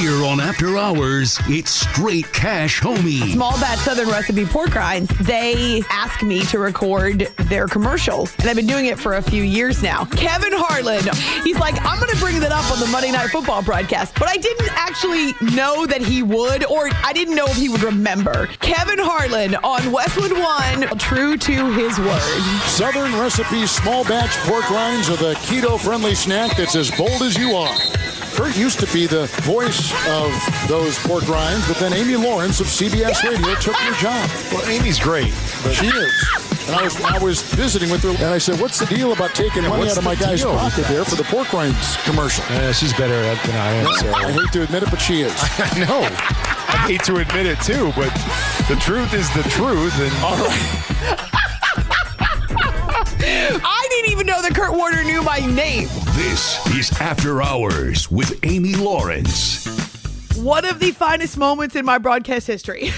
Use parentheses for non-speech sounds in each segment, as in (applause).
Here on After Hours, it's straight cash homie. Small batch Southern recipe pork rinds. They ask me to record their commercials, and I've been doing it for a few years now. Kevin Harlan, he's like, I'm going to bring that up on the Monday Night Football broadcast, but I didn't actually know that he would, or I didn't know if he would remember. Kevin Harlan on Westwood One, true to his word. Southern recipe small batch pork rinds are the keto friendly snack that's as bold as you are. Kurt used to be the voice of those pork rinds, but then Amy Lawrence of CBS Radio took your job. Well, Amy's great. But She is. And I was I was visiting with her, and I said, "What's the deal about taking money out of my guy's pocket there for the pork rinds commercial?" uh, she's better at it than I am. So. I hate to admit it, but she is. (laughs) I know. I hate to admit it too, but the truth is the truth. And All right. (laughs) I didn't even know that Kurt Warner knew my name. This is After Hours with Amy Lawrence. one of the finest moments in my broadcast history.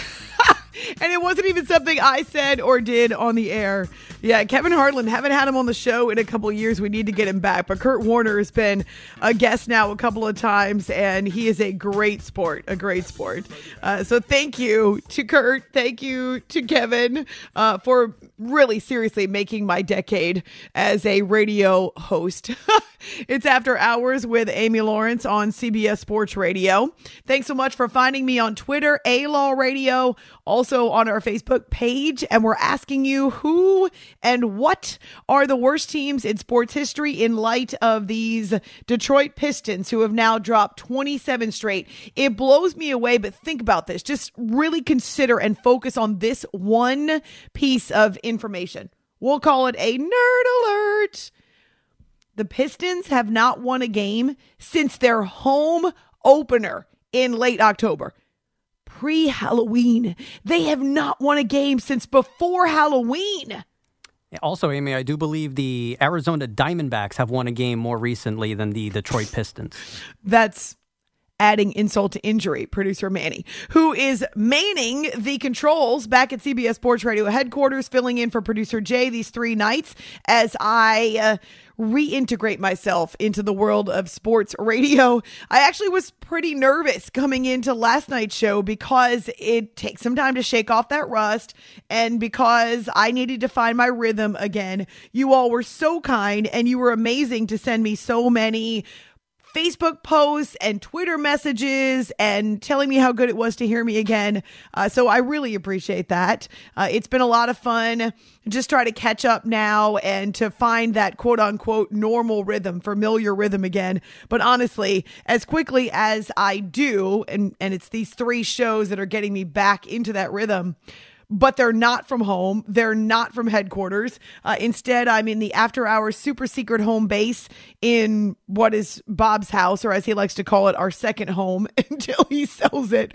(laughs) and it wasn't even something I said or did on the air. Yeah, Kevin Harlan, haven't had him on the show in a couple of years. We need to get him back. But Kurt Warner has been a guest now a couple of times, and he is a great sport, a great sport. Uh, so thank you to Kurt. Thank you to Kevin uh, for really seriously making my decade as a radio host. (laughs) it's After Hours with Amy Lawrence on CBS Sports Radio. Thanks so much for finding me on Twitter, A Law Radio, also on our Facebook page. And we're asking you who and what are the worst teams in sports history in light of these Detroit Pistons who have now dropped 27 straight. It blows me away, but think about this. Just really consider and focus on this one piece of information. We'll call it a nerd alert. The Pistons have not won a game since their home opener in late October. Pre Halloween. They have not won a game since before Halloween. Also, Amy, I do believe the Arizona Diamondbacks have won a game more recently than the Detroit Pistons. That's adding insult to injury, producer Manny, who is manning the controls back at CBS Sports Radio headquarters, filling in for producer Jay these three nights as I uh, reintegrate myself into the world of sports radio. I actually was pretty nervous coming into last night's show because it takes some time to shake off that rust and because I needed to find my rhythm again. You all were so kind and you were amazing to send me so many Facebook posts and Twitter messages and telling me how good it was to hear me again. Uh, so I really appreciate that. Uh, it's been a lot of fun. Just try to catch up now and to find that quote unquote normal rhythm, familiar rhythm again. But honestly, as quickly as I do, and, and it's these three shows that are getting me back into that rhythm but they're not from home. They're not from headquarters. Uh, instead, I'm in the after hours super secret home base in what is Bob's house, or as he likes to call it, our second home (laughs) until he sells it.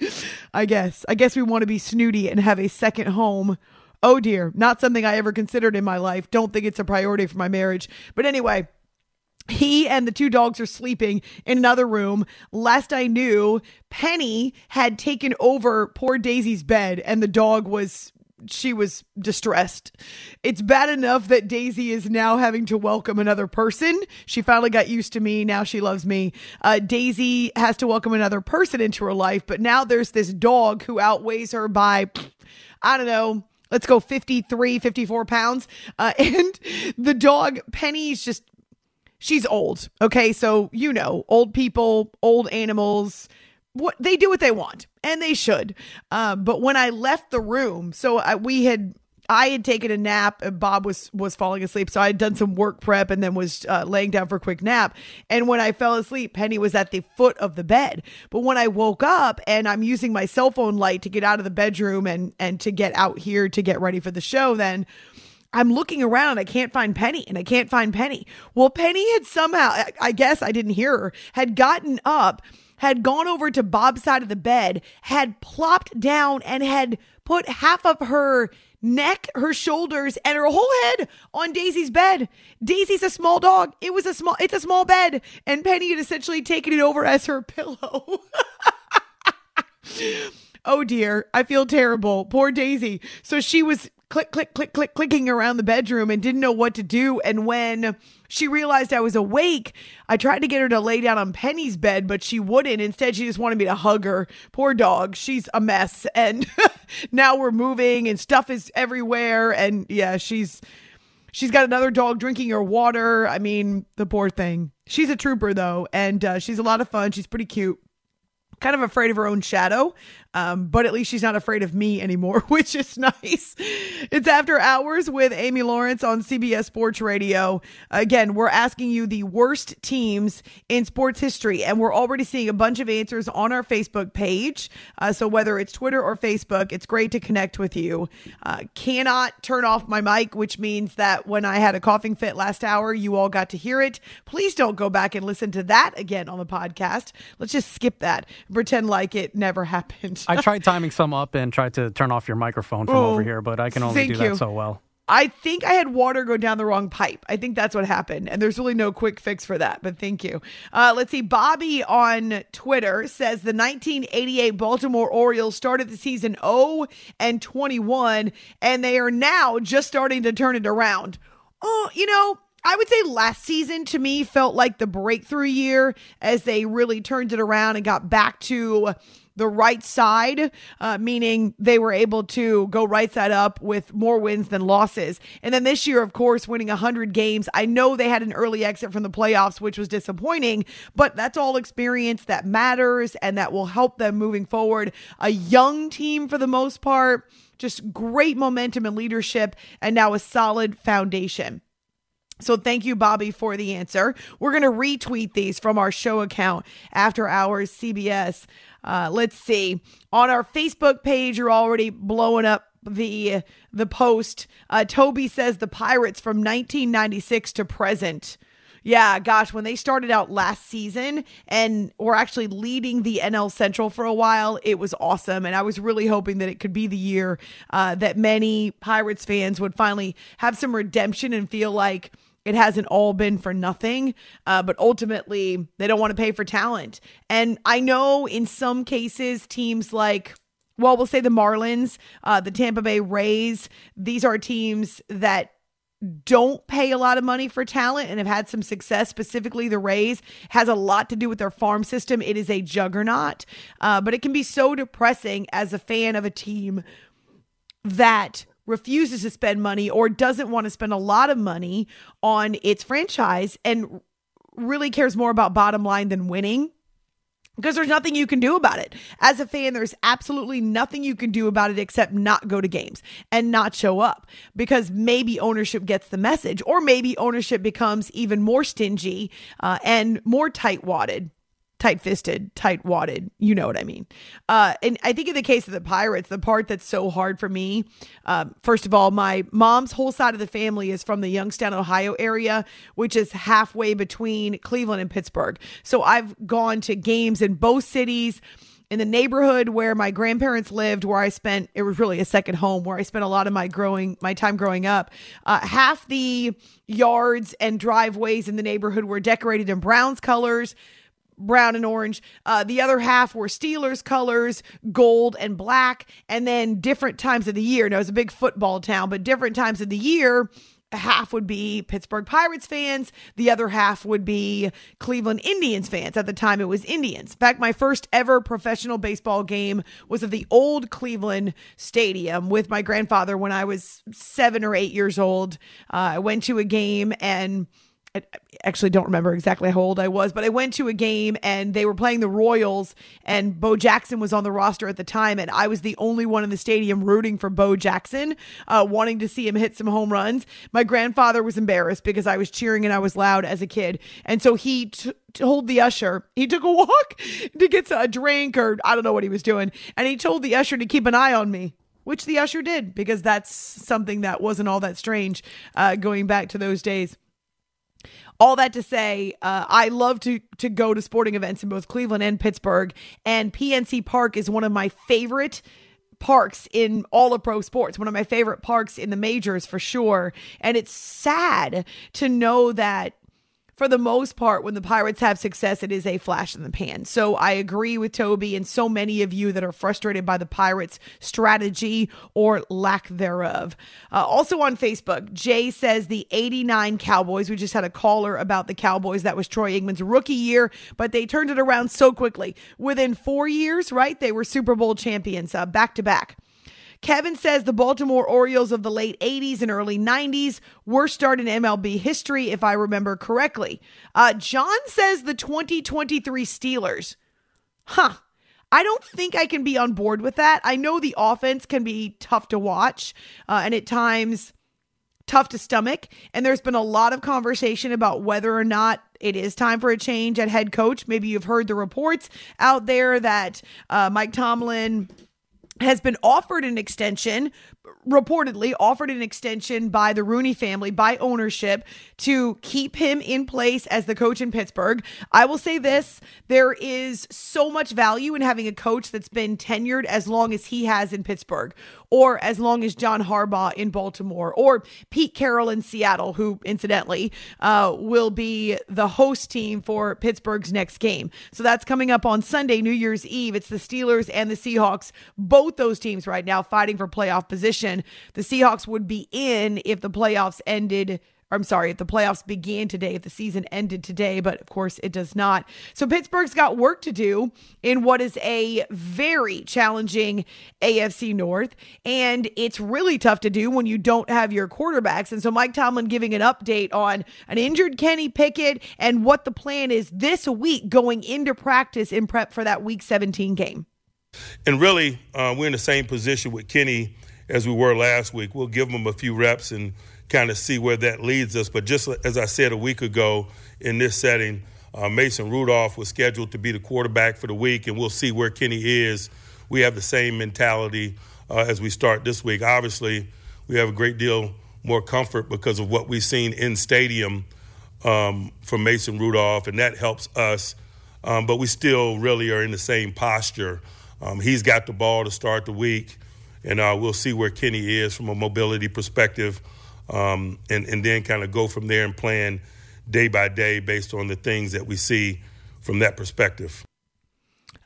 I guess. I guess we want to be snooty and have a second home. Oh dear, not something I ever considered in my life. Don't think it's a priority for my marriage. But anyway, he and the two dogs are sleeping in another room. Last I knew, Penny had taken over poor Daisy's bed and the dog was she was distressed. It's bad enough that Daisy is now having to welcome another person. She finally got used to me. Now she loves me. Uh, Daisy has to welcome another person into her life, but now there's this dog who outweighs her by, I don't know, let's go 53, 54 pounds. Uh, (laughs) and the dog, Penny's just she's old. Okay. So, you know, old people, old animals, what they do what they want and they should. Uh, but when I left the room, so I, we had, I had taken a nap and Bob was was falling asleep. So I had done some work prep and then was uh, laying down for a quick nap. And when I fell asleep, Penny was at the foot of the bed. But when I woke up and I'm using my cell phone light to get out of the bedroom and and to get out here to get ready for the show, then I'm looking around. I can't find Penny and I can't find Penny. Well, Penny had somehow, I guess I didn't hear her, had gotten up, had gone over to Bob's side of the bed, had plopped down and had put half of her neck, her shoulders, and her whole head on Daisy's bed. Daisy's a small dog. It was a small, it's a small bed. And Penny had essentially taken it over as her (laughs) pillow. (laughs) oh dear, I feel terrible. Poor Daisy. So she was click, click, click, click, clicking around the bedroom and didn't know what to do. And when she realized I was awake, I tried to get her to lay down on Penny's bed, but she wouldn't. Instead, she just wanted me to hug her. Poor dog. She's a mess. (laughs) And now we're moving and stuff is everywhere. And yeah, she's. She's got another dog drinking her water. I mean, the poor thing. She's a trooper, though, and uh, she's a lot of fun. She's pretty cute kind of afraid of her own shadow, um, but at least she's not afraid of me anymore, (laughs) which is nice. It's After Hours with Amy Lawrence on CBS Sports Radio. Again, we're asking you the worst teams in sports history, and we're already seeing a bunch of answers on our Facebook page. Uh, so whether it's Twitter or Facebook, it's great to connect with you. Uh, cannot turn off my mic, which means that when I had a coughing fit last hour, you all got to hear it. Please don't go back and listen to that again on the podcast. Let's just skip that pretend like it never (laughs) happened. I tried timing some up and tried to turn off your microphone from oh, over here, but I can only do that you. so well. I think I had water go down the wrong pipe. I think that's what happened. And there's really no quick fix for that, but thank you. Uh, let's see. Bobby on Twitter says the 1988 Baltimore Orioles started the season 0 and 21, and they are now just starting to turn it around. Oh, you know, I would say last season to me felt like the breakthrough year as they really turned it around and got back to the right side, uh, meaning they were able to go right side up with more wins than losses. And then this year, of course, winning 100 games. I know they had an early exit from the playoffs, which was disappointing, but that's all experience that matters and that will help them moving forward. A young team for the most part, just great momentum and leadership, and now a solid foundation. So thank you, Bobby, for the answer. We're going to retweet these from our show account after hours CBS. Uh, let's see. On our Facebook page, you're already blowing up the the post. Uh, Toby says the Pirates from 1996 to present. Yeah, gosh, when they started out last season and were actually leading the NL Central for a while, it was awesome. And I was really hoping that it could be the year uh, that many Pirates fans would finally have some redemption and feel like it hasn't all been for nothing, uh, but ultimately they don't want to pay for talent. And I know in some cases, teams like well, we'll say the Marlins, uh, the Tampa Bay Rays, these are teams that don't pay a lot of money for talent and have had some success. Specifically, the Rays has a lot to do with their farm system. It is a juggernaut, uh, but it can be so depressing as a fan of a team that refuses to spend money or doesn't want to spend a lot of money on its franchise and really cares more about bottom line than winning. Because there's nothing you can do about it. As a fan, there's absolutely nothing you can do about it except not go to games and not show up. Because maybe ownership gets the message, or maybe ownership becomes even more stingy uh, and more tight wadded tight fisted, tight wadded. You know what I mean. Uh, and I think in the case of the Pirates, the part that's so hard for me, uh, first of all, my mom's whole side of the family is from the Youngstown, Ohio area, which is halfway between Cleveland and Pittsburgh. So I've gone to games in both cities. In the neighborhood where my grandparents lived, where I spent, it was really a second home where I spent a lot of my growing, my time growing up. Uh, half the yards and driveways in the neighborhood were decorated in Browns colors brown and orange. Uh, the other half were Steelers colors, gold and black, and then different times of the year. Now, it's a big football town, but different times of the year. Half would be Pittsburgh Pirates fans. The other half would be Cleveland Indians fans. At the time, it was Indians. In fact, my first ever professional baseball game was at the old Cleveland Stadium with my grandfather when I was seven or eight years old. Uh, I went to a game and I actually don't remember exactly how old I was, but I went to a game and they were playing the Royals and Bo Jackson was on the roster at the time. And I was the only one in the stadium rooting for Bo Jackson, uh, wanting to see him hit some home runs. My grandfather was embarrassed because I was cheering and I was loud as a kid. And so he t- told the usher, he took a walk (laughs) to get a drink or I don't know what he was doing. And he told the usher to keep an eye on me which the usher did because that's something that wasn't all that strange uh, going back to those days all that to say, uh, I love to to go to sporting events in both Cleveland and Pittsburgh, and PNC Park is one of my favorite parks in all of pro sports, one of my favorite parks in the majors for sure. And it's sad to know that for the most part, when the Pirates have success, it is a flash in the pan. So I agree with Toby and so many of you that are frustrated by the Pirates' strategy or lack thereof. Uh, also on Facebook, Jay says the 89 Cowboys, we just had a caller about the Cowboys. That was Troy Aikman's rookie year, but they turned it around so quickly. Within four years, right? They were Super Bowl champions back to back. Kevin says the Baltimore Orioles of the late 80s and early 90s worst start in MLB history, if I remember correctly. Uh, John says the 2023 Steelers. Huh. I don't think I can be on board with that. I know the offense can be tough to watch uh, and at times tough to stomach. And there's been a lot of conversation about whether or not it is time for a change at head coach. Maybe you've heard the reports out there that uh, Mike Tomlin has been offered an extension, reportedly offered an extension by the Rooney family, by ownership, to keep him in place as the coach in Pittsburgh. I will say this there is so much value in having a coach that's been tenured as long as he has in Pittsburgh, or as long as John Harbaugh in Baltimore, or Pete Carroll in Seattle, who incidentally uh, will be the host team for Pittsburgh's next game. So that's coming up on Sunday, New Year's Eve. It's the Steelers and the Seahawks, both those teams right now fighting for playoff position. The Seahawks would be in if the playoffs ended I'm sorry, if the playoffs began today, if the season ended today, but of course it does not. So Pittsburgh's got work to do in what is a very challenging AFC North. And it's really tough to do when you don't have your quarterbacks. And so Mike Tomlin giving an update on an injured Kenny Pickett and what the plan is this week going into practice in prep for that week 17 game. And really, uh, we're in the same position with Kenny as we were last week. We'll give him a few reps and kind of see where that leads us. But just as I said a week ago in this setting, uh, Mason Rudolph was scheduled to be the quarterback for the week, and we'll see where Kenny is. We have the same mentality uh, as we start this week. Obviously, we have a great deal more comfort because of what we've seen in stadium um, from Mason Rudolph, and that helps us. Um, but we still really are in the same posture. Um, he's got the ball to start the week, and uh, we'll see where Kenny is from a mobility perspective um, and, and then kind of go from there and plan day by day based on the things that we see from that perspective.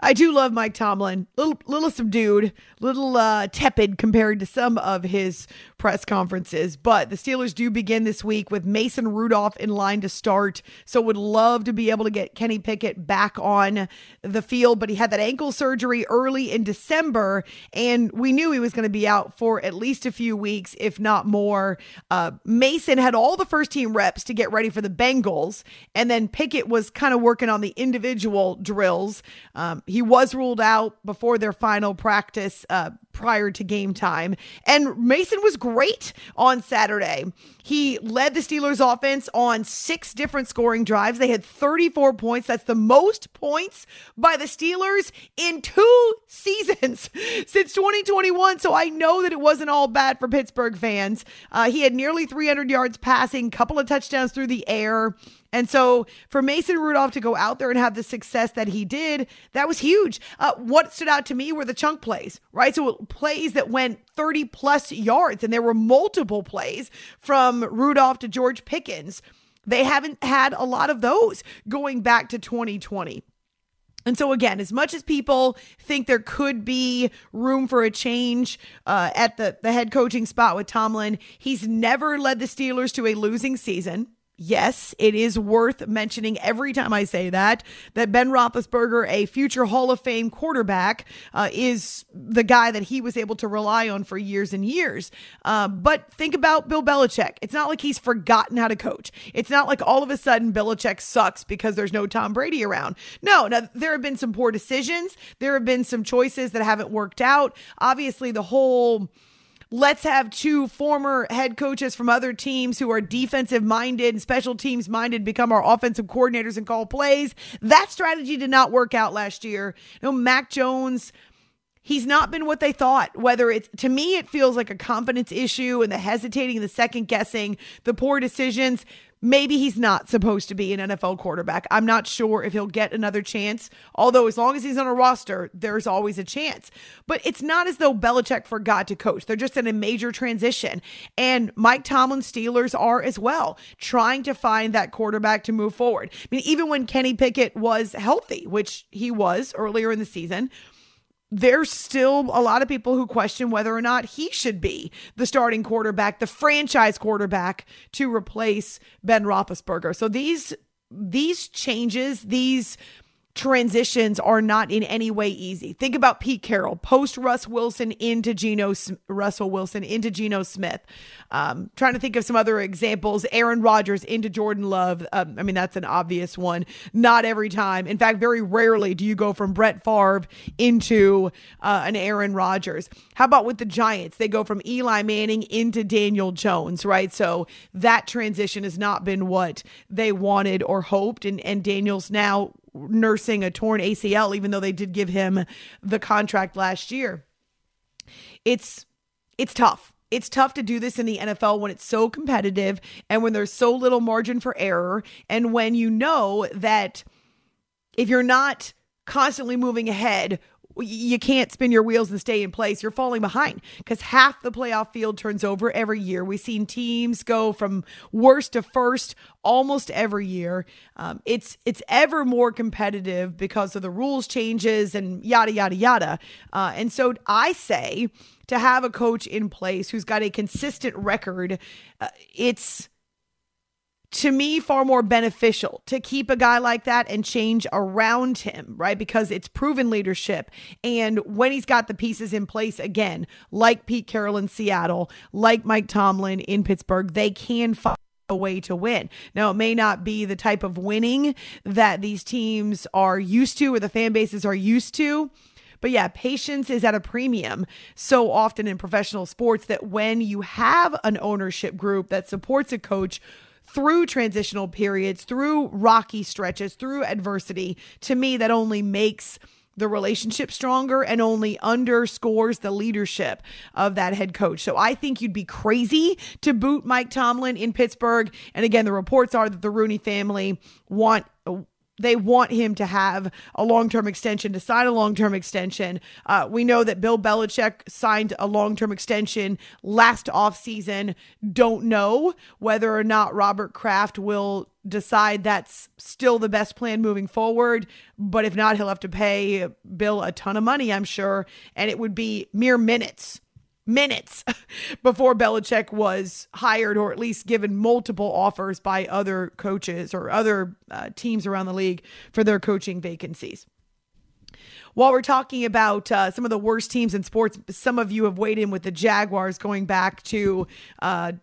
I do love Mike Tomlin. Little, little subdued, little uh, tepid compared to some of his press conferences. But the Steelers do begin this week with Mason Rudolph in line to start. So would love to be able to get Kenny Pickett back on the field. But he had that ankle surgery early in December, and we knew he was going to be out for at least a few weeks, if not more. Uh, Mason had all the first team reps to get ready for the Bengals, and then Pickett was kind of working on the individual drills. Um, he was ruled out before their final practice uh, prior to game time. And Mason was great on Saturday. He led the Steelers offense on six different scoring drives. They had 34 points. That's the most points by the Steelers in two (laughs) seasons (laughs) since 2021. So I know that it wasn't all bad for Pittsburgh fans. Uh, he had nearly 300 yards passing, a couple of touchdowns through the air. And so for Mason Rudolph to go out there and have the success that he did, that was huge. Uh, what stood out to me were the chunk plays, right? So plays that went 30 plus yards, and there were multiple plays from Rudolph to George Pickens. They haven't had a lot of those going back to 2020. And so, again, as much as people think there could be room for a change uh, at the, the head coaching spot with Tomlin, he's never led the Steelers to a losing season. Yes, it is worth mentioning every time I say that, that Ben Roethlisberger, a future Hall of Fame quarterback, uh, is the guy that he was able to rely on for years and years. Uh, but think about Bill Belichick. It's not like he's forgotten how to coach. It's not like all of a sudden Belichick sucks because there's no Tom Brady around. No, now there have been some poor decisions. There have been some choices that haven't worked out. Obviously, the whole let's have two former head coaches from other teams who are defensive minded and special teams minded become our offensive coordinators and call plays. That strategy did not work out last year. You know, Mac Jones. He's not been what they thought. Whether it's to me, it feels like a confidence issue and the hesitating, the second guessing, the poor decisions maybe he's not supposed to be an NFL quarterback. I'm not sure if he'll get another chance, although as long as he's on a roster, there's always a chance. But it's not as though Belichick forgot to coach. They're just in a major transition. And Mike Tomlin Steelers are as well, trying to find that quarterback to move forward. I mean, even when Kenny Pickett was healthy, which he was earlier in the season, there's still a lot of people who question whether or not he should be the starting quarterback, the franchise quarterback to replace Ben Roethlisberger. So these these changes, these transitions are not in any way easy. Think about Pete Carroll, post Russ Wilson into Geno Russell Wilson into Geno Smith. Um, trying to think of some other examples. Aaron Rodgers into Jordan Love. Um, I mean, that's an obvious one. Not every time. In fact, very rarely do you go from Brett Favre into uh, an Aaron Rodgers. How about with the Giants? They go from Eli Manning into Daniel Jones, right? So that transition has not been what they wanted or hoped. And, and Daniel's now nursing a torn ACL, even though they did give him the contract last year. It's it's tough. It's tough to do this in the NFL when it's so competitive and when there's so little margin for error and when you know that if you're not constantly moving ahead you can't spin your wheels and stay in place. You're falling behind because half the playoff field turns over every year. We've seen teams go from worst to first almost every year. Um, it's it's ever more competitive because of the rules changes and yada yada yada. Uh, and so I say to have a coach in place who's got a consistent record, uh, it's to me far more beneficial to keep a guy like that and change around him, right? Because it's proven leadership. And when he's got the pieces in place again, like Pete Carroll in Seattle, like Mike Tomlin in Pittsburgh, they can find a way to win. Now, it may not be the type of winning that these teams are used to or the fan bases are used to. But yeah, patience is at a premium so often in professional sports that when you have an ownership group that supports a coach through transitional periods, through rocky stretches, through adversity, to me, that only makes the relationship stronger and only underscores the leadership of that head coach. So I think you'd be crazy to boot Mike Tomlin in Pittsburgh. And again, the reports are that the Rooney family want they want him to have a long term extension, to sign a long term extension. Uh, we know that Bill Belichick signed a long term extension last offseason. Don't know whether or not Robert Kraft will decide that's still the best plan moving forward. But if not, he'll have to pay Bill a ton of money, I'm sure. And it would be mere minutes minutes (laughs) before Belichick was hired or at least given multiple offers by other coaches or other uh, teams around the league for their coaching vacancies. While we're talking about uh, some of the worst teams in sports, some of you have weighed in with the Jaguars going back to uh,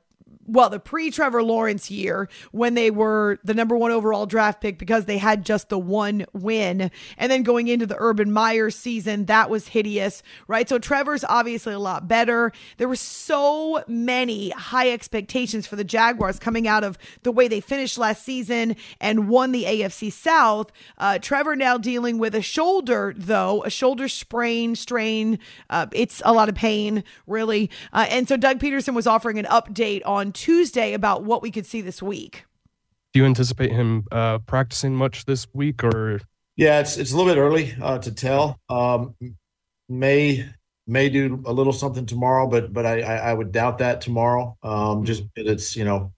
well, the pre Trevor Lawrence year when they were the number one overall draft pick because they had just the one win. And then going into the Urban Meyer season, that was hideous, right? So Trevor's obviously a lot better. There were so many high expectations for the Jaguars coming out of the way they finished last season and won the AFC South. Uh, Trevor now dealing with a shoulder, though, a shoulder sprain, strain. Uh, it's a lot of pain, really. Uh, and so Doug Pederson was offering an update on Tuesday about what we could see this week. Do you anticipate him uh, practicing much this week, or? Yeah, it's it's a little bit early uh, to tell. Um, may may do a little something tomorrow, but but I I, I would doubt that tomorrow. Um, just it's you know,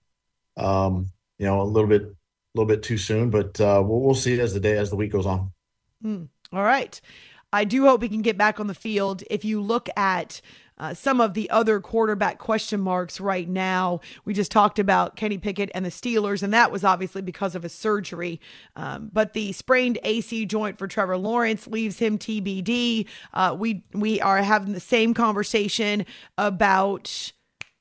um, you know a little bit a little bit too soon, but uh, we'll we'll see as the day as the week goes on. Mm, all right, I do hope he can get back on the field. If you look at uh, some of the other quarterback question marks right now. We just talked about Kenny Pickett and the Steelers, and that was obviously because of a surgery. Um, but the sprained AC joint for Trevor Lawrence leaves him TBD. Uh, we we are having the same conversation about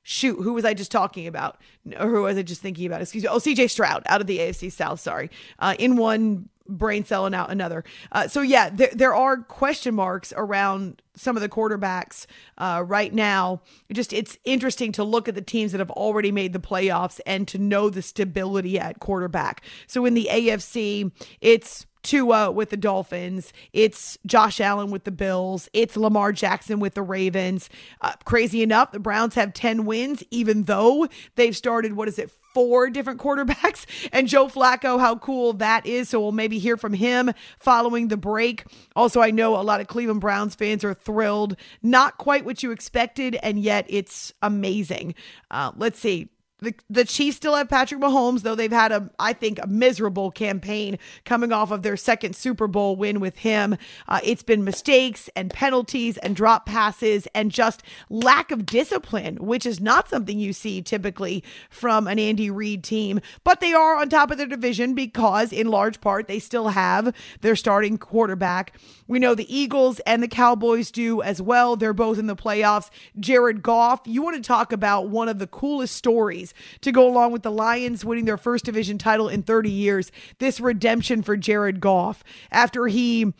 shoot, who was I just talking about? Or who was I just thinking about? Excuse me. Oh, CJ Stroud out of the AFC South. Sorry. Uh, in one brain selling out another. Uh, so yeah, there, there are question marks around some of the quarterbacks uh, right now. Just it's interesting to look at the teams that have already made the playoffs and to know the stability at quarterback. So in the AFC, it's Tua with the Dolphins. It's Josh Allen with the Bills. It's Lamar Jackson with the Ravens. Uh, crazy enough, the Browns have 10 wins, even though they've started, what is it, four different (laughs) quarterbacks. And Joe Flacco, how cool that is. So we'll maybe hear from him following the break. Also, I know a lot of Cleveland Browns fans are thrilled. Not quite what you expected, and yet it's amazing. Uh, let's see. The, the Chiefs still have Patrick Mahomes, though they've had a, I think, a miserable campaign coming off of their second Super Bowl win with him. Uh, it's been mistakes and penalties and drop passes and just lack of discipline, which is not something you see typically from an Andy Reid team. But they are on top of their division because, in large part, they still have their starting quarterback. We know the Eagles and the Cowboys do as well. They're both in the playoffs. Jared Goff, you want to talk about one of the coolest stories to go along with the Lions winning their first division title in 30 years. This redemption for Jared Goff after he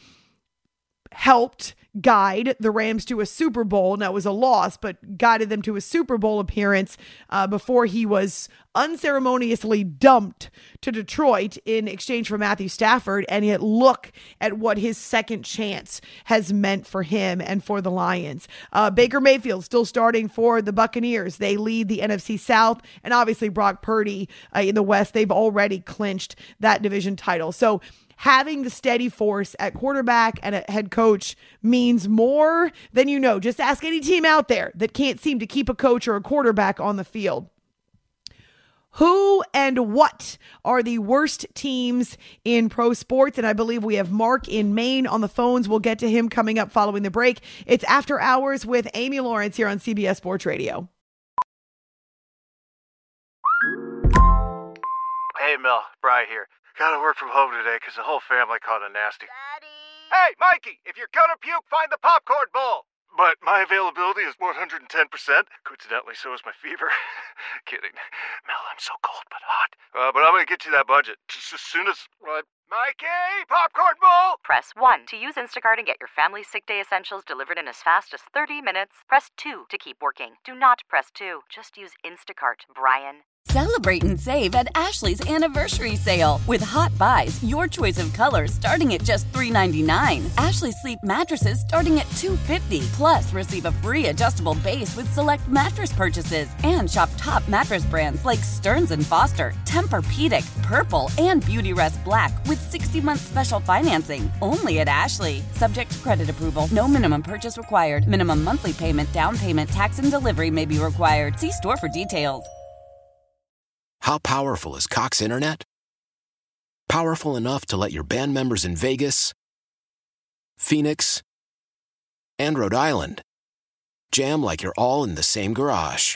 helped guide the Rams to a Super Bowl. Now, it was a loss, but guided them to a Super Bowl appearance uh, before he was unceremoniously dumped to Detroit in exchange for Matthew Stafford. And yet, look at what his second chance has meant for him and for the Lions. Uh, Baker Mayfield still starting for the Buccaneers. They lead the NFC South, and obviously Brock Purdy uh, in the West. They've already clinched that division title. So, having the steady force at quarterback and a head coach means more than you know. Just ask any team out there that can't seem to keep a coach or a quarterback on the field. Who and what are the worst teams in pro sports? And I believe we have Mark in Maine on the phones. We'll get to him coming up following the break. It's After Hours with Amy Lawrence here on CBS Sports Radio. Hey, Mel, Bry here. Gotta work from home today because the whole family caught a nasty. Daddy! Hey, Mikey, if you're gonna puke, find the popcorn bowl! But my availability is 110%. Coincidentally, so is my fever. (laughs) Kidding. Mel, I'm so cold but hot. Uh, but I'm gonna get you that budget just as soon as. Uh, Mikey, popcorn bowl! Press 1 to use Instacart and get your family's sick day essentials delivered in as fast as 30 minutes. Press 2 to keep working. Do not press 2. Just use Instacart, Brian. Celebrate and save at Ashley's anniversary sale with hot buys, your choice of colors starting at just $3.99. Ashley Sleep mattresses starting at $2.50. Plus, receive a free adjustable base with select mattress purchases and shop top mattress brands like Stearns and Foster, Tempur-Pedic, Purple, and Beautyrest Black with 60-month special financing. Only at Ashley. Subject to credit approval. No minimum purchase required. Minimum monthly payment, down payment, tax, and delivery may be required. See store for details. How powerful is Cox Internet? Powerful enough to let your band members in Vegas, Phoenix, and Rhode Island jam like you're all in the same garage.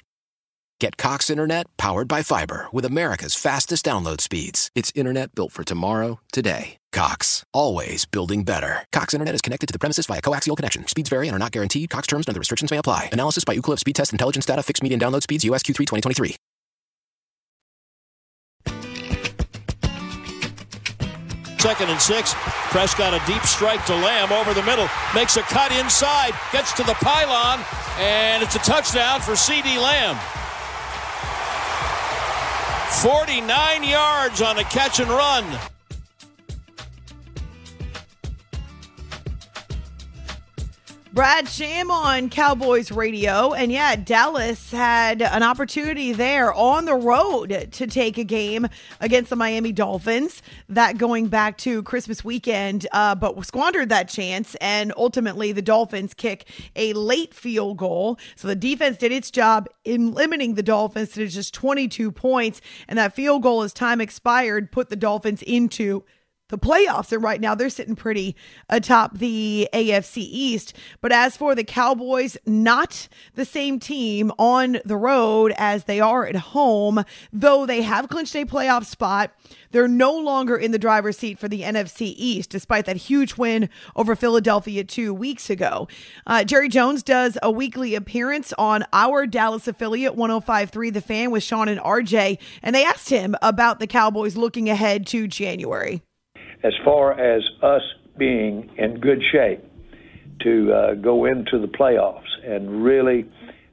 Get Cox Internet powered by fiber with America's fastest download speeds. It's internet built for tomorrow, today. Cox, always building better. Cox Internet is connected to the premises via coaxial connection. Speeds vary and are not guaranteed. Cox terms and other restrictions may apply. Analysis by Ookla Speed Test Intelligence Data. Fixed median download speeds. US Q3 2023. Second and six. Prescott a deep strike to Lamb over the middle. Makes a cut inside. Gets to the pylon. And it's a touchdown for CeeDee Lamb. 49 yards on a catch and run. Brad Sham on Cowboys Radio. And yeah, Dallas had an opportunity there on the road to take a game against the Miami Dolphins, that going back to Christmas weekend, uh, but squandered that chance. And ultimately, the Dolphins kick a late field goal. So the defense did its job in limiting the Dolphins to just 22 points. And that field goal, as time expired, put the Dolphins into the playoffs. And right now they're sitting pretty atop the AFC East. But as for the Cowboys, not the same team on the road as they are at home, though they have clinched a playoff spot. They're no longer in the driver's seat for the NFC East, despite that huge win over Philadelphia two weeks ago. Uh, Jerry Jones does a weekly appearance on our Dallas affiliate, 1053 The Fan, with Sean and RJ, and they asked him about the Cowboys looking ahead to January as far as us being in good shape to uh, go into the playoffs and really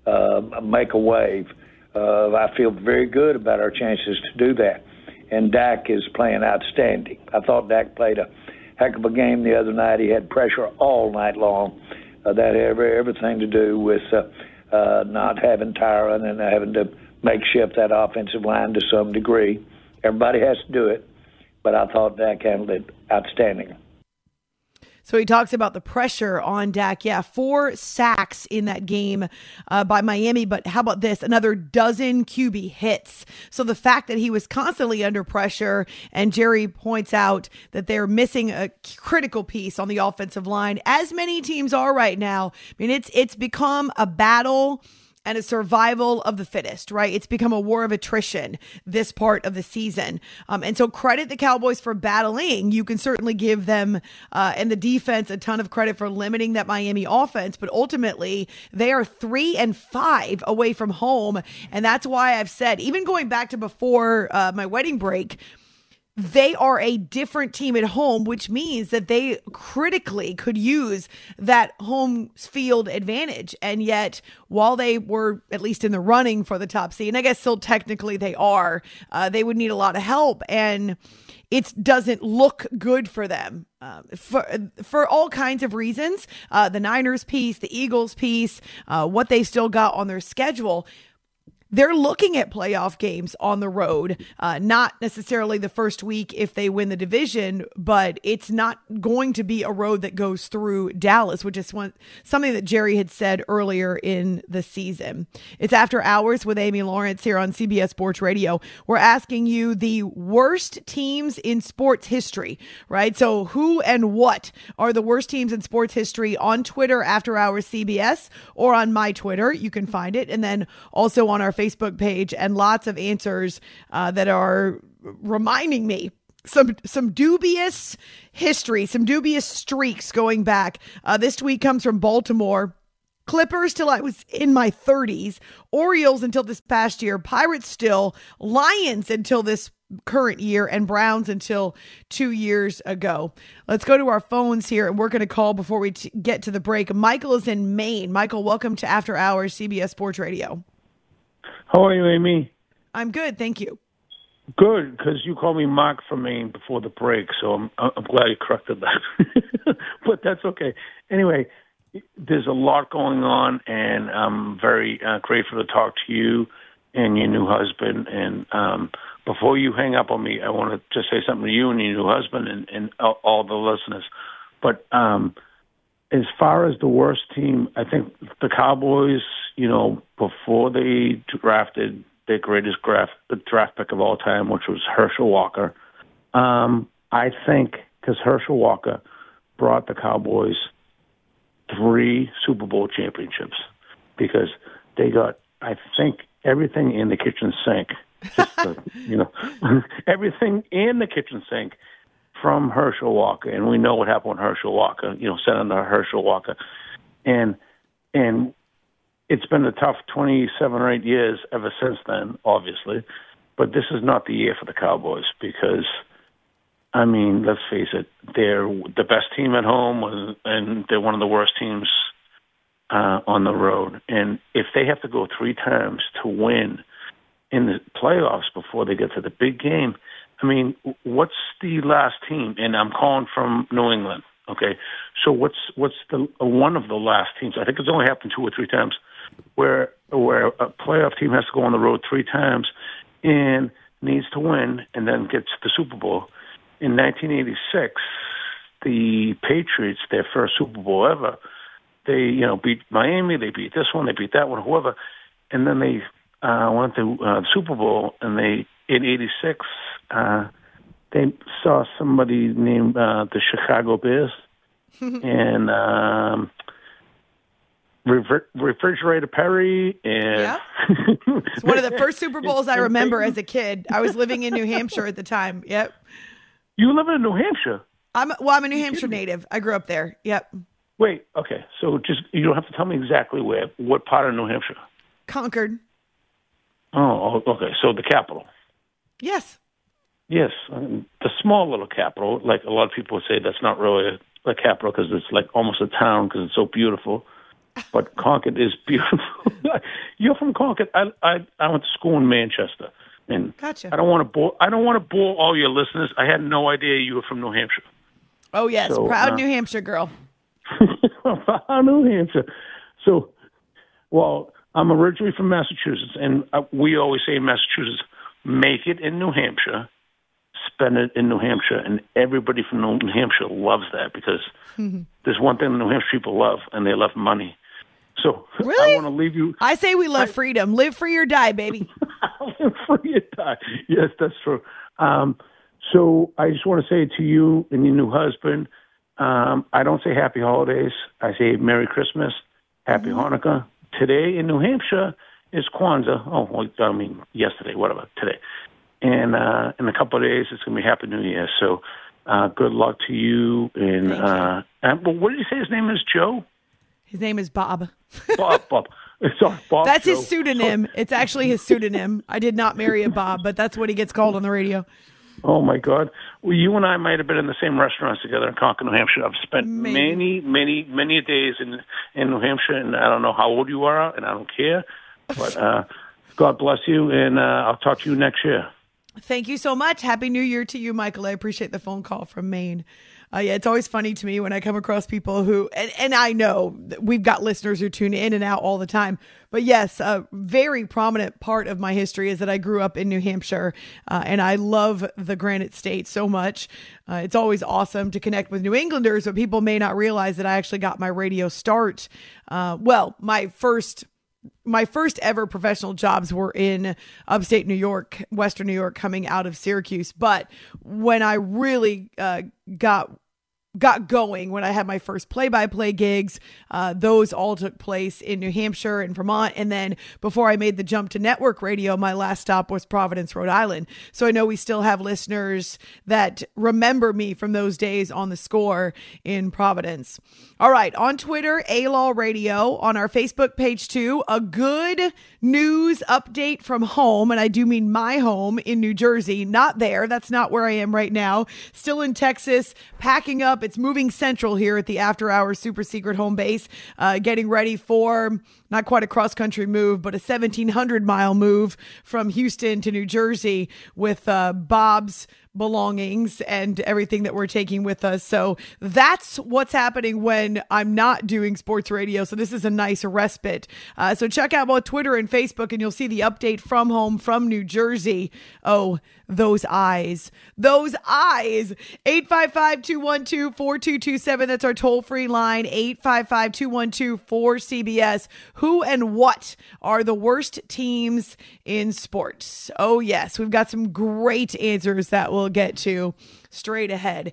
uh, make a wave. Uh, I feel very good about our chances to do that. And Dak is playing outstanding. I thought Dak played a heck of a game the other night. He had pressure all night long. Uh, that had every, everything to do with uh, uh, not having Tyron and having to makeshift that offensive line to some degree. Everybody has to do it but I thought Dak handled it outstanding. So he talks about the pressure on Dak. Yeah, four sacks in that game uh, by Miami. But how about this? Another dozen QB hits. So the fact that he was constantly under pressure, and Jerry points out that they're missing a critical piece on the offensive line, as many teams are right now. I mean, it's it's become a battle and a survival of the fittest, right? It's become a war of attrition this part of the season. Um, and so credit the Cowboys for battling. You can certainly give them uh, and the defense a ton of credit for limiting that Miami offense, but ultimately they are three and five away from home. And that's why I've said, even going back to before uh, my wedding break, they are a different team at home, which means that they critically could use that home field advantage. And yet, while they were at least in the running for the top seed, and I guess still technically they are, uh, they would need a lot of help. And it doesn't look good for them uh, for for all kinds of reasons. Uh, the Niners piece, the Eagles piece, uh, what they still got on their schedule they're looking at playoff games on the road, uh, not necessarily the first week if they win the division, but it's not going to be a road that goes through Dallas, which is one, something that Jerry had said earlier in the season. It's after hours with Amy Lawrence here on CBS Sports Radio. We're asking you the worst teams in sports history, right? So, who and what are the worst teams in sports history on Twitter after hours CBS or on my Twitter? You can find it. And then also on our Facebook page and lots of answers uh, that are reminding me some some dubious history, some dubious streaks going back. Uh, this tweet comes from Baltimore. Clippers till I was in my 30s, Orioles until this past year, Pirates still, Lions until this current year, and Browns until two years ago. Let's go to our phones here, and we're going to call before we t- get to the break. Michael is in Maine. Michael, welcome to After Hours CBS Sports Radio. How are you, Amy? I'm good, thank you. Good, because you called me Mark from Maine before the break, so I'm I'm glad you corrected that. (laughs) but that's okay. Anyway, there's a lot going on, and I'm very uh, grateful to talk to you and your new husband. And um, before you hang up on me, I want to just say something to you and your new husband and, and all the listeners. But um, as far as the worst team, I think the Cowboys, you know, before they drafted their greatest draft, draft pick of all time, which was Herschel Walker, um, I think because Herschel Walker brought the Cowboys three Super Bowl championships because they got, I think, everything in the kitchen sink. Just you know, (laughs) everything in the kitchen sink from Herschel Walker, and we know what happened with Herschel Walker. You know, Senator Herschel Walker, and and it's been a tough 27 or 8 years ever since then, obviously. But this is not the year for the Cowboys because, I mean, let's face it, they're the best team at home, and they're one of the worst teams uh, on the road. And if they have to go three times to win in the playoffs before they get to the big game, I mean, what's the last team? And I'm calling from New England. Okay, so what's what's the uh, one of the last teams? I think it's only happened two or three times where where a playoff team has to go on the road three times and needs to win and then gets the Super Bowl. In 1986, the Patriots, their first Super Bowl ever, they you know beat Miami, they beat this one, they beat that one, whoever, and then they uh, went to uh, the Super Bowl and they in '86 uh, they saw somebody named uh, the Chicago Bears (laughs) and um, Rever- Refrigerator Perry and (laughs) It's one of the first Super Bowls I (laughs) remember as a kid. I was living in New Hampshire at the time. Yep. You live in New Hampshire. I'm well. I'm a New Hampshire native. I grew up there. Yep. Wait, okay. So just you don't have to tell me exactly where, what part of New Hampshire. Concord. Oh, okay. So the capital. Yes. Yes, um, the small little capital. Like a lot of people say, that's not really a, a capital because it's like almost a town because it's so beautiful. (laughs) But Concord is beautiful. (laughs) You're from Concord. I, I I went to school in Manchester, and Gotcha. I don't want to bore. I don't want to bore all your listeners. I had no idea you were from New Hampshire. Oh yes, So, proud uh, New Hampshire girl. (laughs) New Hampshire. So, well, I'm originally from Massachusetts, and uh, we always say in Massachusetts, make it in New Hampshire, spend it in New Hampshire, and everybody from New Hampshire loves that because (laughs) there's one thing the New Hampshire people love, and they love money. So Really? I want to leave you I say we love freedom. Live free or die, baby. (laughs) Live free to die. Yes, that's true. Um, so I just want to say to you and your new husband, um, I don't say happy holidays. I say Merry Christmas, Happy Hanukkah. Today in New Hampshire is Kwanzaa. Oh, well, I mean yesterday, whatever. Today, and uh, in a couple of days it's going to be Happy New Year. So uh, good luck to you. And uh, and, well, what did you say his name is? Joe. His name is Bob. Bob. Bob. (laughs) Sorry, Bob. That's Joe. his pseudonym. It's actually his pseudonym. I did not marry a Bob, but that's what he gets called on the radio. Oh my God! Well, you and I might have been in the same restaurants together in Concord, New Hampshire. I've spent many, many, many days in in New Hampshire, and I don't know how old you are, and I don't care. But uh, God bless you, and uh, I'll talk to you next year. Thank you so much. Happy New Year to you, Michael. I appreciate the phone call from Maine. Uh, yeah, it's always funny to me when I come across people who, and, and I know we've got listeners who tune in and out all the time. But yes, a very prominent part of my history is that I grew up in New Hampshire uh, and I love the Granite State so much. Uh, it's always awesome to connect with New Englanders, but people may not realize that I actually got my radio start. Uh, well, my first my first ever professional jobs were in upstate New York, Western New York, coming out of Syracuse. But when I really uh, got got going when I had my first play by play gigs. Uh, those all took place in New Hampshire and Vermont. And then before I made the jump to network radio, my last stop was Providence, Rhode Island. So I know we still have listeners that remember me from those days on the score in Providence. All right, on Twitter, A Law Radio, on our Facebook page too, a good news update from home. And I do mean my home in New Jersey, not there. That's not where I am right now. Still in Texas, packing up. It's moving central here at the After Hours Super Secret Home Base, uh, getting ready for not quite a cross country move, but a 1700 mile move from Houston to New Jersey with uh, Bob's belongings and everything that we're taking with us. So that's what's happening when I'm not doing sports radio. So this is a nice respite. Uh, so check out both Twitter and Facebook, and you'll see the update from home from New Jersey. Oh, those eyes. Those eyes. 855 212 4227. That's our toll free line. 855 212 4CBS. Who and what are the worst teams in sports? Oh, yes. We've got some great answers that we'll get to straight ahead.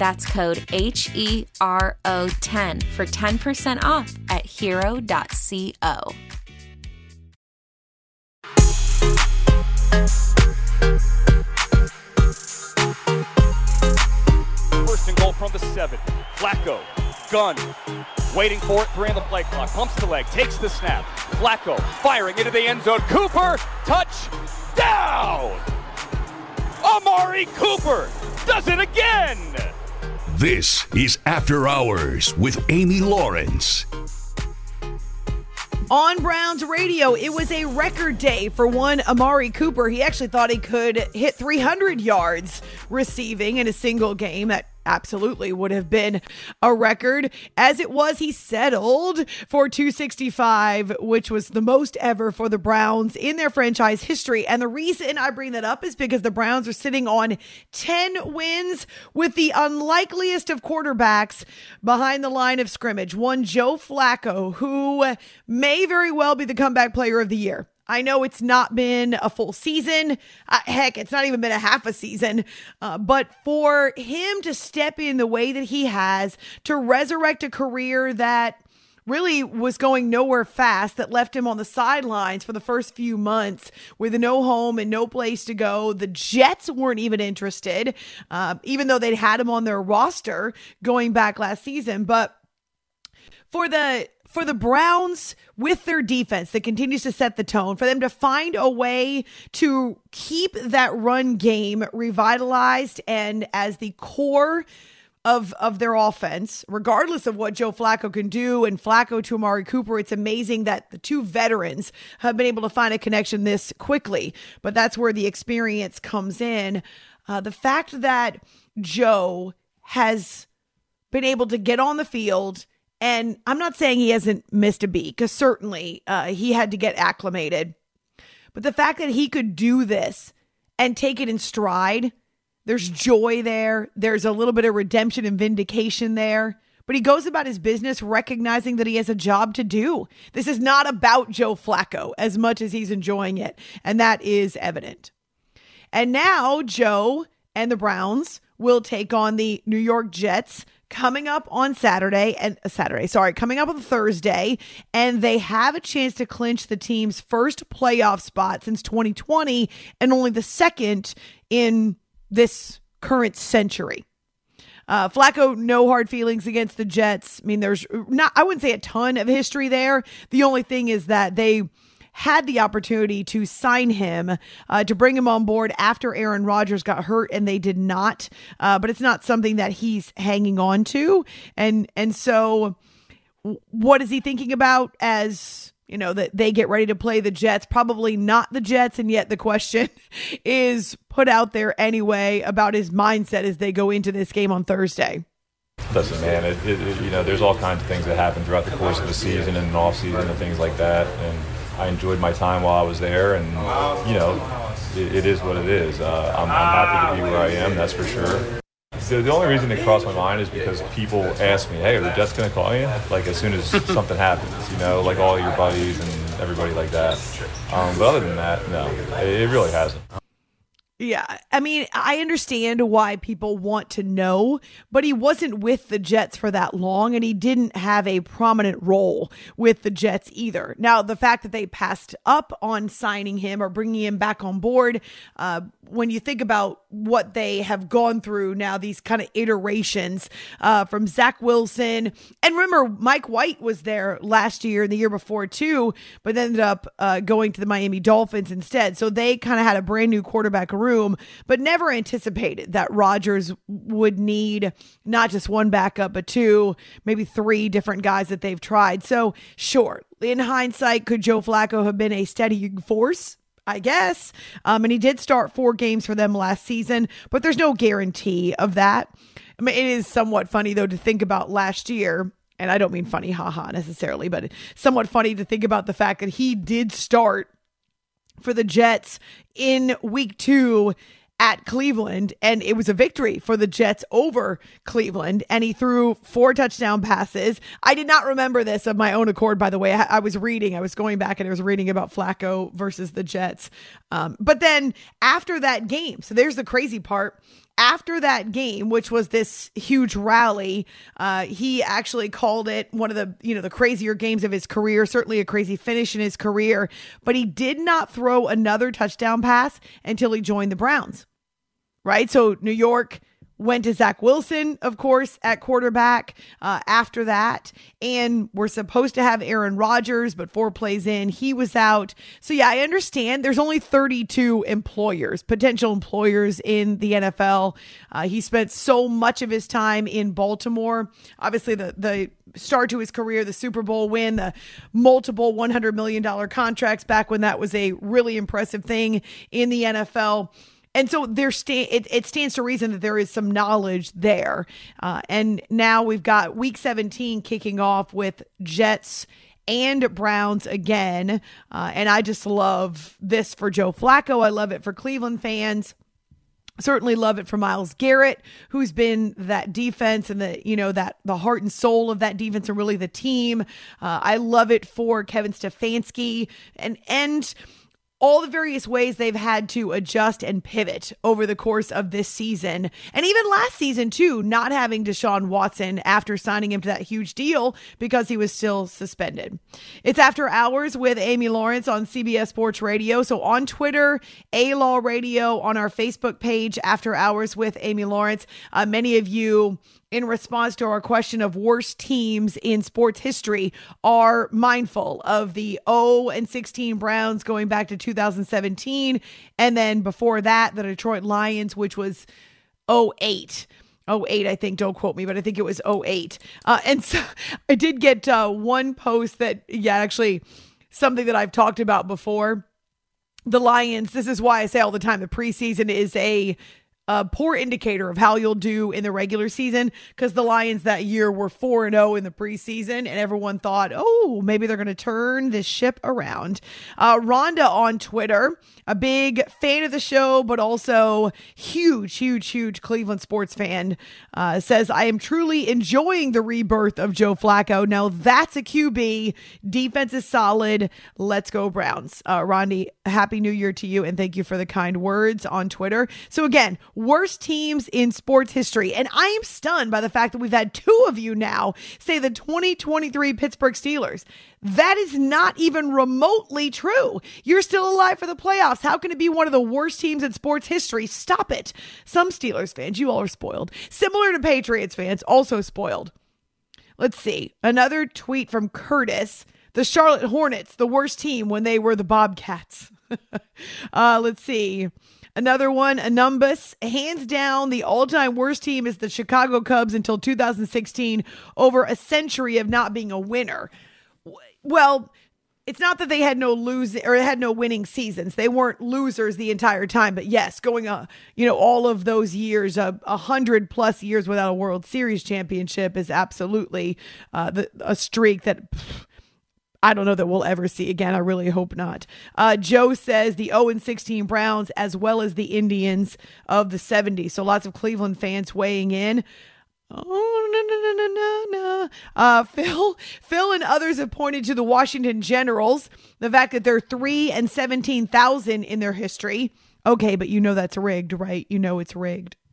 That's code H E R O 10 for 10% off at hero.co. First and goal from the seven. Flacco, gun, waiting for it, three on the play clock. Pumps the leg, takes the snap. Flacco firing into the end zone. Cooper, touch, down! Amari Cooper does it again! This is After Hours with Amy Lawrence. On Browns radio, it was a record day for one Amari Cooper. He actually thought he could hit 300 yards receiving in a single game. That absolutely would have been a record. As it was, he settled for 265, which was the most ever for the Browns in their franchise history. And the reason I bring that up is because the Browns are sitting on 10 wins with the unlikeliest of quarterbacks behind the line of scrimmage. One Joe Flacco, who may very well be the comeback player of the year. I know it's not been a full season. Uh, heck, it's not even been a half a season. Uh, but for him to step in the way that he has, to resurrect a career that really was going nowhere fast that left him on the sidelines for the first few months with no home and no place to go. The Jets weren't even interested, uh, even though they'd had him on their roster going back last season. But for the for the Browns with their defense that continues to set the tone, for them to find a way to keep that run game revitalized and as the core of of their offense, regardless of what Joe Flacco can do and Flacco to Amari Cooper, it's amazing that the two veterans have been able to find a connection this quickly. But that's where the experience comes in. Uh, the fact that Joe has been able to get on the field and I'm not saying he hasn't missed a beat, because certainly uh, he had to get acclimated. But the fact that he could do this and take it in stride, there's joy there. There's a little bit of redemption and vindication there. But he goes about his business recognizing that he has a job to do. This is not about Joe Flacco as much as he's enjoying it. And that is evident. And now Joe and the Browns will take on the New York Jets coming up on Saturday and uh, Saturday, sorry, coming up on Thursday, and they have a chance to clinch the team's first playoff spot since 2020 and only the second in this current century. Uh, Flacco, no hard feelings against the Jets. I mean, there's not, I wouldn't say a ton of history there. The only thing is that they had the opportunity to sign him uh, to bring him on board after Aaron Rodgers got hurt, and they did not. Uh, but it's not something that he's hanging on to, and and so what is he thinking about as? You know, that they get ready to play the Jets, probably not the Jets. And yet the question (laughs) is put out there anyway about his mindset as they go into this game on Thursday. Listen, man, it, it, you know, there's all kinds of things that happen throughout the course of the season and off season and things like that. And I enjoyed my time while I was there, and you know, it, it is what it is. Uh, I'm, I'm, happy to be where I am, that's for sure. The, the, only reason it crossed my mind is because people ask me, "Hey, are the Jets going to call you?" Like as soon as (laughs) something happens, you know, like all your buddies and everybody like that. Um, but other than that, no, it, it really hasn't. Yeah. I mean, I understand why people want to know, but he wasn't with the Jets for that long and he didn't have a prominent role with the Jets either. Now, the fact that they passed up on signing him or bringing him back on board, uh, when you think about what they have gone through now, these kind of iterations uh, from Zach Wilson, and remember, Mike White was there last year and the year before too, but ended up uh, going to the Miami Dolphins instead. So they kind of had a brand new quarterback room but never anticipated that Rodgers would need not just one backup, but two, maybe three different guys that they've tried. So, sure, in hindsight, could Joe Flacco have been a steadying force? I guess. Um, and he did start four games for them last season, but there's no guarantee of that. I mean, it is somewhat funny, though, to think about last year. And I don't mean funny, haha, necessarily, but somewhat funny to think about the fact that he did start for the Jets in week two at Cleveland, and it was a victory for the Jets over Cleveland. And he threw four touchdown passes. I did not remember this of my own accord, by the way. I, I was reading, I was going back and I was reading about Flacco versus the Jets. Um, but then after that game, so there's the crazy part after that game, which was this huge rally, uh, he actually called it one of the you know the crazier games of his career, certainly a crazy finish in his career. But he did not throw another touchdown pass until he joined the Browns right? So New York went to Zach Wilson, of course, at quarterback uh, after that. And we're supposed to have Aaron Rodgers, but four plays in, he was out. So, yeah, I understand there's only 32 employers, potential employers in the NFL. Uh, he spent so much of his time in Baltimore. Obviously, the, the start to his career, the Super Bowl win, the multiple $100 million contracts back when that was a really impressive thing in the NFL. And so there sta- it, it stands to reason that there is some knowledge there. Uh, and now we've got week 17 kicking off with Jets and Browns again. Uh, and I just love this for Joe Flacco. I love it for Cleveland fans certainly love it for Myles Garrett, who's been that defense and the you know that the heart and soul of that defense and really the team. Uh, I love it for Kevin Stefanski and and all the various ways they've had to adjust and pivot over the course of this season. And even last season, too, not having Deshaun Watson after signing him to that huge deal because he was still suspended. It's After Hours with Amy Lawrence on CBS Sports Radio. So on Twitter, A Law Radio, on our Facebook page, After Hours with Amy Lawrence. Uh, many of you in response to our question of worst teams in sports history are mindful of the 0 and 16 Browns going back to 2017 and then before that the Detroit Lions which was 08 08 I think don't quote me but I think it was 08 uh, and so (laughs) I did get uh, one post that yeah actually something that I've talked about before. The Lions, this is why I say all the time the preseason is a a poor indicator of how you'll do in the regular season because the Lions that year were 4 and 0 in the preseason and everyone thought, "Oh, maybe they're going to turn this ship around." Uh, Rhonda on Twitter, a big fan of the show but also huge huge huge Cleveland sports fan, uh, says, "I am truly enjoying the rebirth of Joe Flacco. Now that's a QB. Defense is solid. Let's go Browns." Uh, Rondi, happy new year to you and thank you for the kind words on Twitter. So again, worst teams in sports history. And I am stunned by the fact that we've had two of you now say the 2023 Pittsburgh Steelers. That is not even remotely true. You're still alive for the playoffs. How can it be one of the worst teams in sports history? Stop it. Some Steelers fans, you all are spoiled. Similar to Patriots fans, also spoiled. Let's see. Another tweet from Curtis. The Charlotte Hornets, the worst team when they were the Bobcats. (laughs) uh, let's see. Another one, Anumbus. Hands down, the all time worst team is the Chicago Cubs until 2016, over a century of not being a winner. Well, it's not that they had no losing or had no winning seasons. They weren't losers the entire time. But yes, going uh, you know, all of those years, a uh, hundred plus years without a World Series championship is absolutely uh, the, a streak that. I don't know that we'll ever see again. I really hope not. Uh, Joe says the 0 and 16 Browns, as well as the Indians of the 70s. So lots of Cleveland fans weighing in. Oh no no no no no! Uh, (laughs) Phil, Phil, and others have pointed to the Washington Generals, the fact that they're three and seventeen thousand in their history. Okay, but you know that's rigged, right? You know it's rigged. (laughs)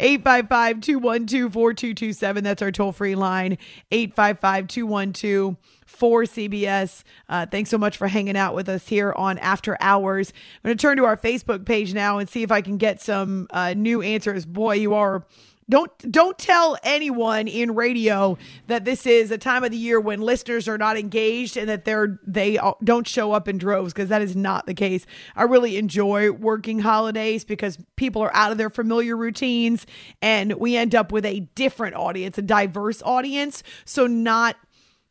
855 212 4227. That's our toll free line. 855 212 for CBS. Uh, thanks so much for hanging out with us here on After Hours. I'm going to turn to our Facebook page now and see if I can get some uh, new answers. Boy, you are Don't don't tell anyone in radio that this is a time of the year when listeners are not engaged and that they're they don't show up in droves because that is not the case. I really enjoy working holidays because people are out of their familiar routines and we end up with a different audience, a diverse audience. So not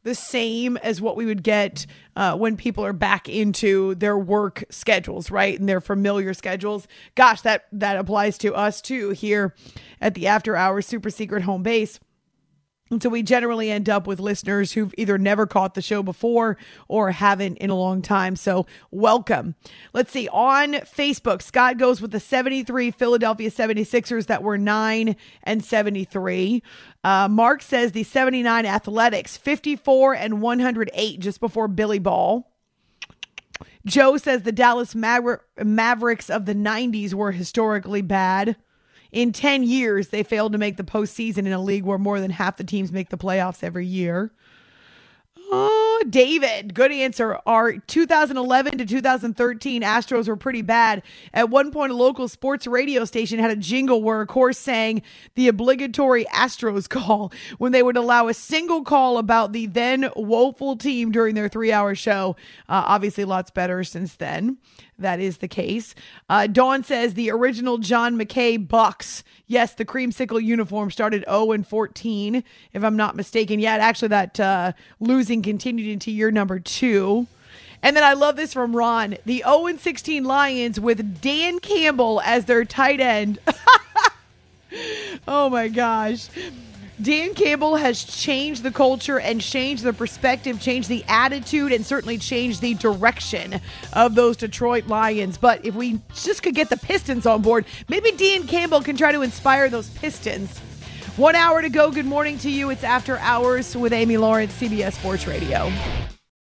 the same as what we would get uh, when people are back into their work schedules, right, and their familiar schedules. Gosh, that that applies to us too here at the After Hours Super Secret Home Base. And so we generally end up with listeners who've either never caught the show before or haven't in a long time. So welcome. Let's see. On Facebook, Scott goes with the 73 Philadelphia 76ers that were 9 and 73. Uh, Mark says the 79 Athletics, 54 and 108 just before Billy Ball. Joe says the Dallas Maver- Mavericks of the 90s were historically bad. In 10 years, they failed to make the postseason in a league where more than half the teams make the playoffs every year. Oh, David, good answer. Our 2011 to 2013 Astros were pretty bad. At one point, a local sports radio station had a jingle where a course sang the obligatory Astros call when they would allow a single call about the then woeful team during their three hour show. Uh, obviously, lots better since then that is the case. Uh, Dawn says the original John McKay Bucks. Yes, the creamsicle uniform started 0 and 14, if I'm not mistaken. Yeah, actually, that uh, losing continued into year number two. And then I love this from Ron the 0 and 16 Lions with Dan Campbell as their tight end. (laughs) oh my gosh. Dan Campbell has changed the culture and changed the perspective, changed the attitude, and certainly changed the direction of those Detroit Lions. But if we just could get the Pistons on board, maybe Dan Campbell can try to inspire those Pistons. One hour to go. Good morning to you. It's After Hours with Amy Lawrence, CBS Sports Radio.